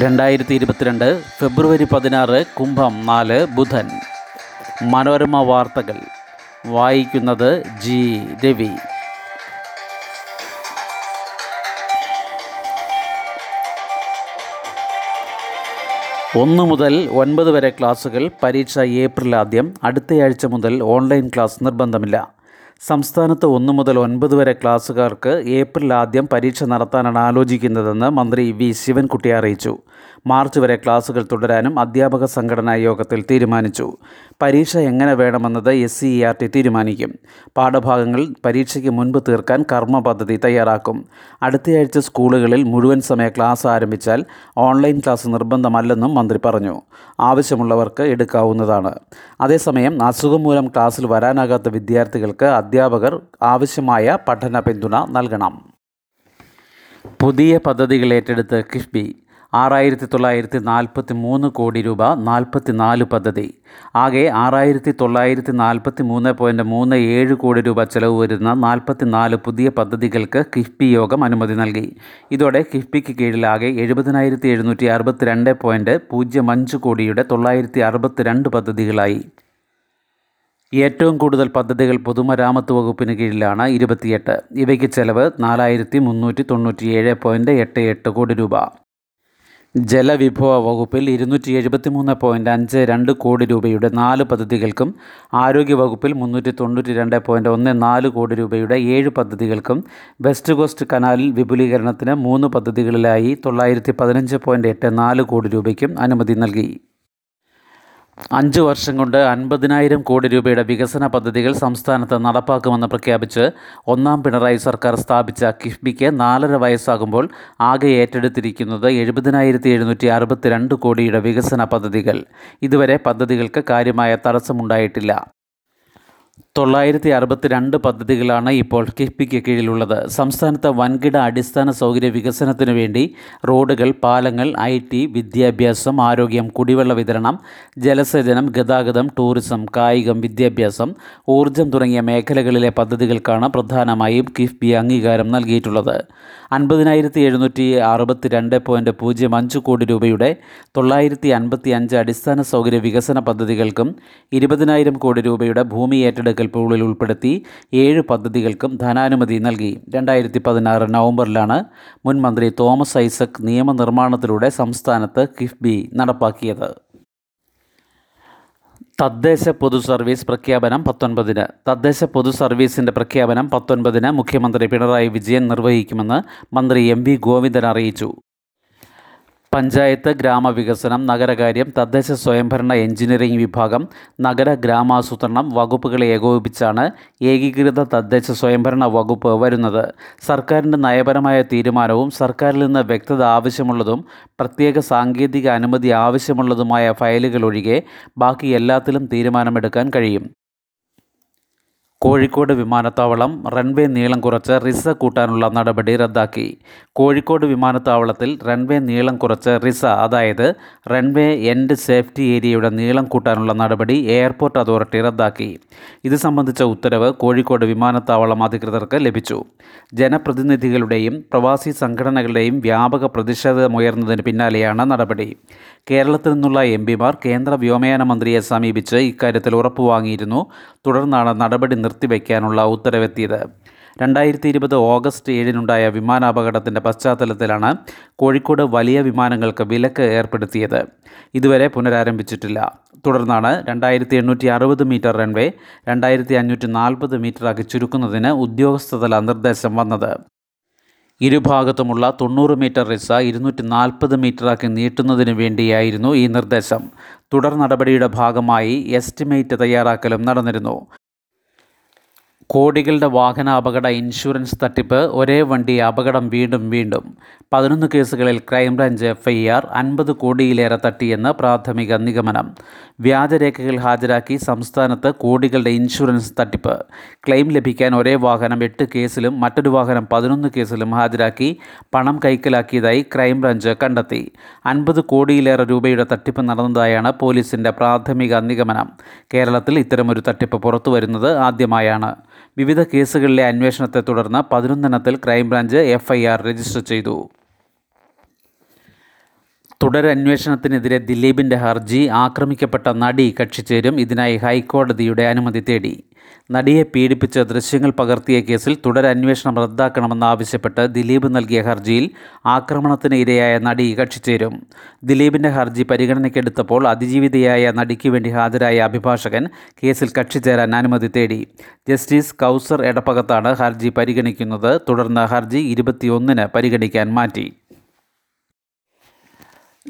രണ്ടായിരത്തി ഇരുപത്തിരണ്ട് ഫെബ്രുവരി പതിനാറ് കുംഭം നാല് ബുധൻ. മനോരമ വാർത്തകൾ. വായിക്കുന്നത് ജി. രവി. ഒന്ന് മുതൽ ഒൻപത് വരെ ക്ലാസുകൾ പരീക്ഷ ഏപ്രിൽ ആദ്യം അടുത്തയാഴ്ച മുതൽ ഓൺലൈൻ ക്ലാസ് നിർബന്ധമില്ല. സംസ്ഥാനത്ത് ഒന്ന് മുതൽ ഒൻപത് വരെ ക്ലാസ്സുകാർക്ക് ഏപ്രിൽ ആദ്യം പരീക്ഷ നടത്താനാണ് ആലോചിക്കുന്നതെന്ന് മന്ത്രി വി. ശിവൻകുട്ടി അറിയിച്ചു. മാർച്ച് വരെ ക്ലാസുകൾ തുടരാനും അധ്യാപക സംഘടനാ യോഗത്തിൽ തീരുമാനിച്ചു. പരീക്ഷ എങ്ങനെ വേണമെന്നത് S C E R T തീരുമാനിക്കും. പാഠഭാഗങ്ങൾ പരീക്ഷയ്ക്ക് മുൻപ് തീർക്കാൻ കർമ്മ പദ്ധതി തയ്യാറാക്കും. അടുത്തയാഴ്ച സ്കൂളുകളിൽ മുഴുവൻ സമയ ക്ലാസ് ആരംഭിച്ചാൽ ഓൺലൈൻ ക്ലാസ് നിർബന്ധമല്ലെന്നും മന്ത്രി പറഞ്ഞു. ആവശ്യമുള്ളവർക്ക് എടുക്കാവുന്നതാണ്. അതേസമയം അസുഖം മൂലം ക്ലാസ്സിൽ വരാനാകാത്ത വിദ്യാർത്ഥികൾക്ക് അധ്യാപകർ ആവശ്യമായ പഠന പിന്തുണ നൽകണം. പുതിയ പദ്ധതികൾ ഏറ്റെടുത്ത് കിഫ്ബി ആറായിരത്തി തൊള്ളായിരത്തി നാൽപ്പത്തി മൂന്ന് കോടി രൂപ നാൽപ്പത്തി നാല് പദ്ധതി. ആകെ ആറായിരത്തി തൊള്ളായിരത്തി നാൽപ്പത്തി മൂന്ന് പോയിന്റ് മൂന്ന് ഏഴ് കോടി രൂപ ചെലവ് വരുന്ന നാൽപ്പത്തി നാല് പുതിയ പദ്ധതികൾക്ക് കിഫ്ബി യോഗം അനുമതി നൽകി. ഇതോടെ കിഫ്ബിക്ക് കീഴിലാകെ എഴുപതിനായിരത്തി എഴുന്നൂറ്റി അറുപത്തിരണ്ട് പോയിന്റ് പൂജ്യം അഞ്ച് കോടിയുടെ തൊള്ളായിരത്തി അറുപത്തിരണ്ട് പദ്ധതികളായി. ഏറ്റവും കൂടുതൽ പദ്ധതികൾ പൊതുമരാമത്ത് വകുപ്പിന് കീഴിലാണ് ഇരുപത്തിയെട്ട്. ഇവയ്ക്ക് ചെലവ് നാലായിരത്തി മുന്നൂറ്റി തൊണ്ണൂറ്റിയേഴ് പോയിന്റ് എട്ട് എട്ട് കോടി രൂപ. ജലവിഭവ വകുപ്പിൽ ഇരുന്നൂറ്റി എഴുപത്തി മൂന്ന് പോയിന്റ് അഞ്ച് രണ്ട് കോടി രൂപയുടെ നാല് പദ്ധതികൾക്കും ആരോഗ്യ വകുപ്പിൽ മുന്നൂറ്റി തൊണ്ണൂറ്റി രണ്ട് പോയിന്റ് ഒന്ന് നാല് കോടി രൂപയുടെ ഏഴ് പദ്ധതികൾക്കും വെസ്റ്റ് കോസ്റ്റ് കനാലിൽ വിപുലീകരണത്തിന് മൂന്ന് പദ്ധതികളിലായി തൊള്ളായിരത്തി പതിനഞ്ച് പോയിന്റ് എട്ട് നാല് കോടി രൂപയ്ക്കും അനുമതി നൽകി. അഞ്ച് വർഷം കൊണ്ട് അൻപതിനായിരം കോടി രൂപയുടെ വികസന പദ്ധതികൾ സംസ്ഥാനത്ത് നടപ്പാക്കുമെന്ന് പ്രഖ്യാപിച്ച് ഒന്നാം പിണറായി സർക്കാർ സ്ഥാപിച്ച കിഫ്ബിക്ക് നാലര വയസ്സാകുമ്പോൾ ആകെ ഏറ്റെടുത്തിരിക്കുന്നത് എഴുപതിനായിരത്തി എഴുന്നൂറ്റി അറുപത്തിരണ്ട് കോടിയുടെ വികസന പദ്ധതികൾ. ഇതുവരെ പദ്ധതികൾക്ക് കാര്യമായ തടസ്സമുണ്ടായിട്ടില്ല. തൊള്ളായിരത്തി അറുപത്തിരണ്ട് പദ്ധതികളാണ് ഇപ്പോൾ കിഫ്ബിക്ക് കീഴിലുള്ളത്. സംസ്ഥാനത്തെ വൻകിട അടിസ്ഥാന സൗകര്യ വികസനത്തിനു വേണ്ടി റോഡുകൾ പാലങ്ങൾ ഐ ടി വിദ്യാഭ്യാസം ആരോഗ്യം കുടിവെള്ള വിതരണം ജലസേചനം ഗതാഗതം ടൂറിസം കായികം വിദ്യാഭ്യാസം ഊർജം തുടങ്ങിയ മേഖലകളിലെ പദ്ധതികൾക്കാണ് പ്രധാനമായും കിഫ്ബി അംഗീകാരം നൽകിയിട്ടുള്ളത്. അൻപതിനായിരത്തി എഴുന്നൂറ്റി അറുപത്തി രണ്ട് പോയിന്റ് പൂജ്യം അഞ്ച് കോടി രൂപയുടെ തൊള്ളായിരത്തി അൻപത്തി അഞ്ച് അടിസ്ഥാന സൗകര്യ വികസന പദ്ധതികൾക്കും ഇരുപതിനായിരം കോടി രൂപയുടെ ഭൂമി ഏറ്റെടുക്കൽ പൂളിൽ ഉൾപ്പെടുത്തി ഏഴ് പദ്ധതികൾക്കും ധനാനുമതി നൽകി. രണ്ടായിരത്തി പതിനാറ് നവംബറിലാണ് മുൻമന്ത്രി തോമസ് ഐസക് നിയമനിർമ്മാണത്തിലൂടെ സംസ്ഥാനത്ത് കിഫ്ബി നടപ്പാക്കിയത്. തദ്ദേശ പൊതു സർവീസ് പ്രഖ്യാപനം പത്തൊൻപതിന്. തദ്ദേശ പൊതു സർവീസിന്റെ പ്രഖ്യാപനം പത്തൊൻപതിന് മുഖ്യമന്ത്രി പിണറായി വിജയൻ നിർവഹിക്കുമെന്ന് മന്ത്രി എം വി ഗോവിന്ദൻ അറിയിച്ചു. പഞ്ചായത്ത് ഗ്രാമവികസനം നഗരകാര്യം തദ്ദേശ സ്വയംഭരണ എഞ്ചിനീയറിംഗ് വിഭാഗം നഗര ഗ്രാമാസൂത്രണം വകുപ്പുകളെ ഏകോപിപ്പിച്ചാണ് ഏകീകൃത തദ്ദേശ സ്വയംഭരണ വകുപ്പ് വരുന്നത്. സർക്കാരിന്റെ നയപരമായ തീരുമാനവും സർക്കാരിൽ നിന്ന് വ്യക്തത ആവശ്യമുള്ളതും പ്രത്യേക സാങ്കേതിക അനുമതി ആവശ്യമുള്ളതുമായ ഫയലുകൾ ഒഴികെ ബാക്കി എല്ലാത്തിലും തീരുമാനമെടുക്കാൻ കഴിയും. കോഴിക്കോട് വിമാനത്താവളം റൺവേ നീളം കുറച്ച് റിസ കൂട്ടാനുള്ള നടപടി റദ്ദാക്കി. കോഴിക്കോട് വിമാനത്താവളത്തിൽ റൺവേ നീളം കുറച്ച് റിസ അതായത് റൺവേ എൻഡ് സേഫ്റ്റി ഏരിയയുടെ നീളം കൂട്ടാനുള്ള നടപടി എയർപോർട്ട് അതോറിറ്റി റദ്ദാക്കി. ഇത് സംബന്ധിച്ച ഉത്തരവ് കോഴിക്കോട് വിമാനത്താവളം അധികൃതർക്ക് ലഭിച്ചു. ജനപ്രതിനിധികളുടെയും പ്രവാസി സംഘടനകളുടെയും വ്യാപക പ്രതിഷേധമുയർന്നതിന് പിന്നാലെയാണ് നടപടി. കേരളത്തിൽ നിന്നുള്ള എം പിമാർ കേന്ദ്ര വ്യോമയാന മന്ത്രിയെ സമീപിച്ച് ഇക്കാര്യത്തിൽ ഉറപ്പുവാങ്ങിയിരുന്നു. തുടർന്നാണ് നടപടി നിർത്തിവെക്കാനുള്ള ഉത്തരവെത്തിയത്. രണ്ടായിരത്തി ഇരുപത് ഓഗസ്റ്റ് ഏഴിനുണ്ടായ വിമാനാപകടത്തിന്റെ പശ്ചാത്തലത്തിലാണ് കോഴിക്കോട് വലിയ വിമാനങ്ങൾക്ക് വിലക്ക് ഏർപ്പെടുത്തിയത്. ഇതുവരെ പുനരാരംഭിച്ചിട്ടില്ല. തുടർന്നാണ് രണ്ടായിരത്തി എണ്ണൂറ്റി അറുപത് മീറ്റർ റൺവേ രണ്ടായിരത്തി അഞ്ഞൂറ്റി നാൽപ്പത് മീറ്ററാക്കി ചുരുക്കുന്നതിന് ഉദ്യോഗസ്ഥതല നിർദ്ദേശം വന്നത്. ഇരുഭാഗത്തുമുള്ള തൊണ്ണൂറ് മീറ്റർ റിസ ഇരുന്നൂറ്റി നാൽപ്പത് മീറ്ററാക്കി നീട്ടുന്നതിന് വേണ്ടിയായിരുന്നു ഈ നിർദ്ദേശം. തുടർ നടപടിയുടെ ഭാഗമായി എസ്റ്റിമേറ്റ് തയ്യാറാക്കലും നടന്നിരുന്നു. കോടികളുടെ വാഹന അപകട ഇൻഷുറൻസ് തട്ടിപ്പ് ഒരേ വണ്ടി അപകടം വീണ്ടും വീണ്ടും. പതിനൊന്ന് കേസുകളിൽ ക്രൈംബ്രാഞ്ച് എഫ്ഐആർ അൻപത് കോടിയിലേറെ തട്ടിയെന്ന് പ്രാഥമിക നിഗമനം. വ്യാജരേഖകൾ ഹാജരാക്കി സംസ്ഥാനത്ത് കോടികളുടെ ഇൻഷുറൻസ് തട്ടിപ്പ്. ക്ലെയിം ലഭിക്കാൻ ഒരേ വാഹനം എട്ട് കേസിലും മറ്റൊരു വാഹനം പതിനൊന്ന് കേസിലും ഹാജരാക്കി പണം കൈക്കലാക്കിയതായി ക്രൈംബ്രാഞ്ച് കണ്ടെത്തി. അൻപത് കോടിയിലേറെ രൂപയുടെ തട്ടിപ്പ് നടന്നതായാണ് പോലീസിന്റെ പ്രാഥമിക നിഗമനം. കേരളത്തിൽ ഇത്തരമൊരു തട്ടിപ്പ് പുറത്തുവരുന്നത് ആദ്യമായാണ്. വിവിധ കേസുകളിലെ അന്വേഷണത്തെ തുടർന്ന് പതിനൊന്നെണ്ണത്തിൽ crime branch F I R register ചെയ്തു. തുടരന്വേഷണത്തിനെതിരെ ദിലീപിന്റെ ഹർജി ആക്രമിക്കപ്പെട്ട നടി കക്ഷി ചേരും ഇതിനായി ഹൈക്കോടതിയുടെ അനുമതി തേടി. നടിയെ പീഡിപ്പിച്ച് ദൃശ്യങ്ങൾ പകർത്തിയ കേസിൽ തുടരന്വേഷണം റദ്ദാക്കണമെന്നാവശ്യപ്പെട്ട് ദിലീപ് നൽകിയ ഹർജിയിൽ ആക്രമണത്തിന് ഇരയായ നടി കക്ഷി ചേരും. ദിലീപിന്റെ ഹർജി പരിഗണനയ്ക്കെടുത്തപ്പോൾ അതിജീവിതയായ നടിക്ക് വേണ്ടി ഹാജരായ അഭിഭാഷകൻ കേസിൽ കക്ഷി ചേരാൻ അനുമതി തേടി. ജസ്റ്റിസ് കൗസർ എടപ്പകത്താണ് ഹർജി പരിഗണിക്കുന്നത്. തുടർന്ന് ഹർജി ഇരുപത്തിയൊന്നിന് പരിഗണിക്കാൻ മാറ്റി.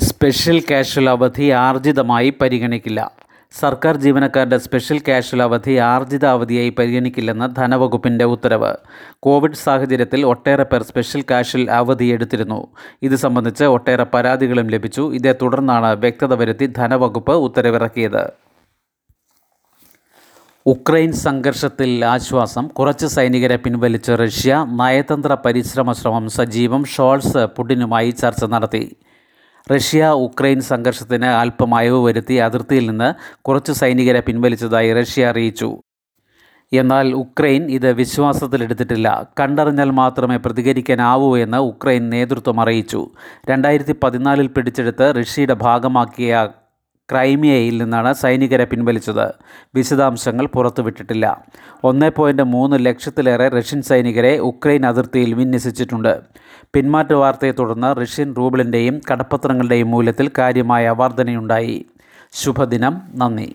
സ്പെഷ്യൽ കാഷ്വൽ അവധി ആർജിതമായി പരിഗണിക്കില്ല. സർക്കാർ ജീവനക്കാരുടെ സ്പെഷ്യൽ കാഷ്വൽ അവധി ആർജിത അവധിയായി പരിഗണിക്കില്ലെന്ന് ധനവകുപ്പിന്റെ ഉത്തരവ്. കോവിഡ് സാഹചര്യത്തിൽ ഒട്ടേറെ പേർ സ്പെഷ്യൽ കാഷ്വൽ അവധി എടുത്തിരുന്നു. ഇത് സംബന്ധിച്ച് ഒട്ടേറെ പരാതികളും ലഭിച്ചു. ഇതേ തുടർന്നാണ് വ്യക്തത വരുത്തി ധനവകുപ്പ് ഉത്തരവിറക്കിയത്. ഉക്രൈൻ സംഘർഷത്തിൽ ആശ്വാസം. കുറച്ച് സൈനികരെ പിൻവലിച്ച റഷ്യ നയതന്ത്ര പരിശ്രമ ശ്രമം സജീവം ഷോൾസ് പുടിനുമായി ചർച്ച നടത്തി. റഷ്യ ഉക്രൈൻ സംഘർഷത്തിന് അല്പം അയവ് വരുത്തി അതിർത്തിയിൽ നിന്ന് കുറച്ച് സൈനികരെ പിൻവലിച്ചതായി റഷ്യ അറിയിച്ചു. എന്നാൽ ഉക്രൈൻ ഇത് വിശ്വാസത്തിലെടുത്തിട്ടില്ല കണ്ടറിഞ്ഞാൽ മാത്രമേ പ്രതികരിക്കാനാവൂ എന്ന് ഉക്രൈൻ നേതൃത്വം അറിയിച്ചു. രണ്ടായിരത്തി പതിനാലിൽ പിടിച്ചെടുത്ത് റഷ്യയുടെ ഭാഗമാക്കിയ ക്രൈമിയയിൽ നിന്നാണ് സൈനികരെ പിൻവലിച്ചത്. വിശദാംശങ്ങൾ പുറത്തുവിട്ടിട്ടില്ല. ഒന്നേ പോയിന്റ് മൂന്ന് ലക്ഷത്തിലേറെ റഷ്യൻ സൈനികരെ ഉക്രൈൻ അതിർത്തിയിൽ വിന്യസിച്ചിട്ടുണ്ട്. പിന്മാറ്റ വാർത്തയെ തുടർന്ന് റഷ്യൻ റൂബിളിന്റെയും കടപ്പത്രങ്ങളുടെയും മൂല്യത്തിൽ കാര്യമായ വർധനയുണ്ടായി. ശുഭദിനം. നന്ദി.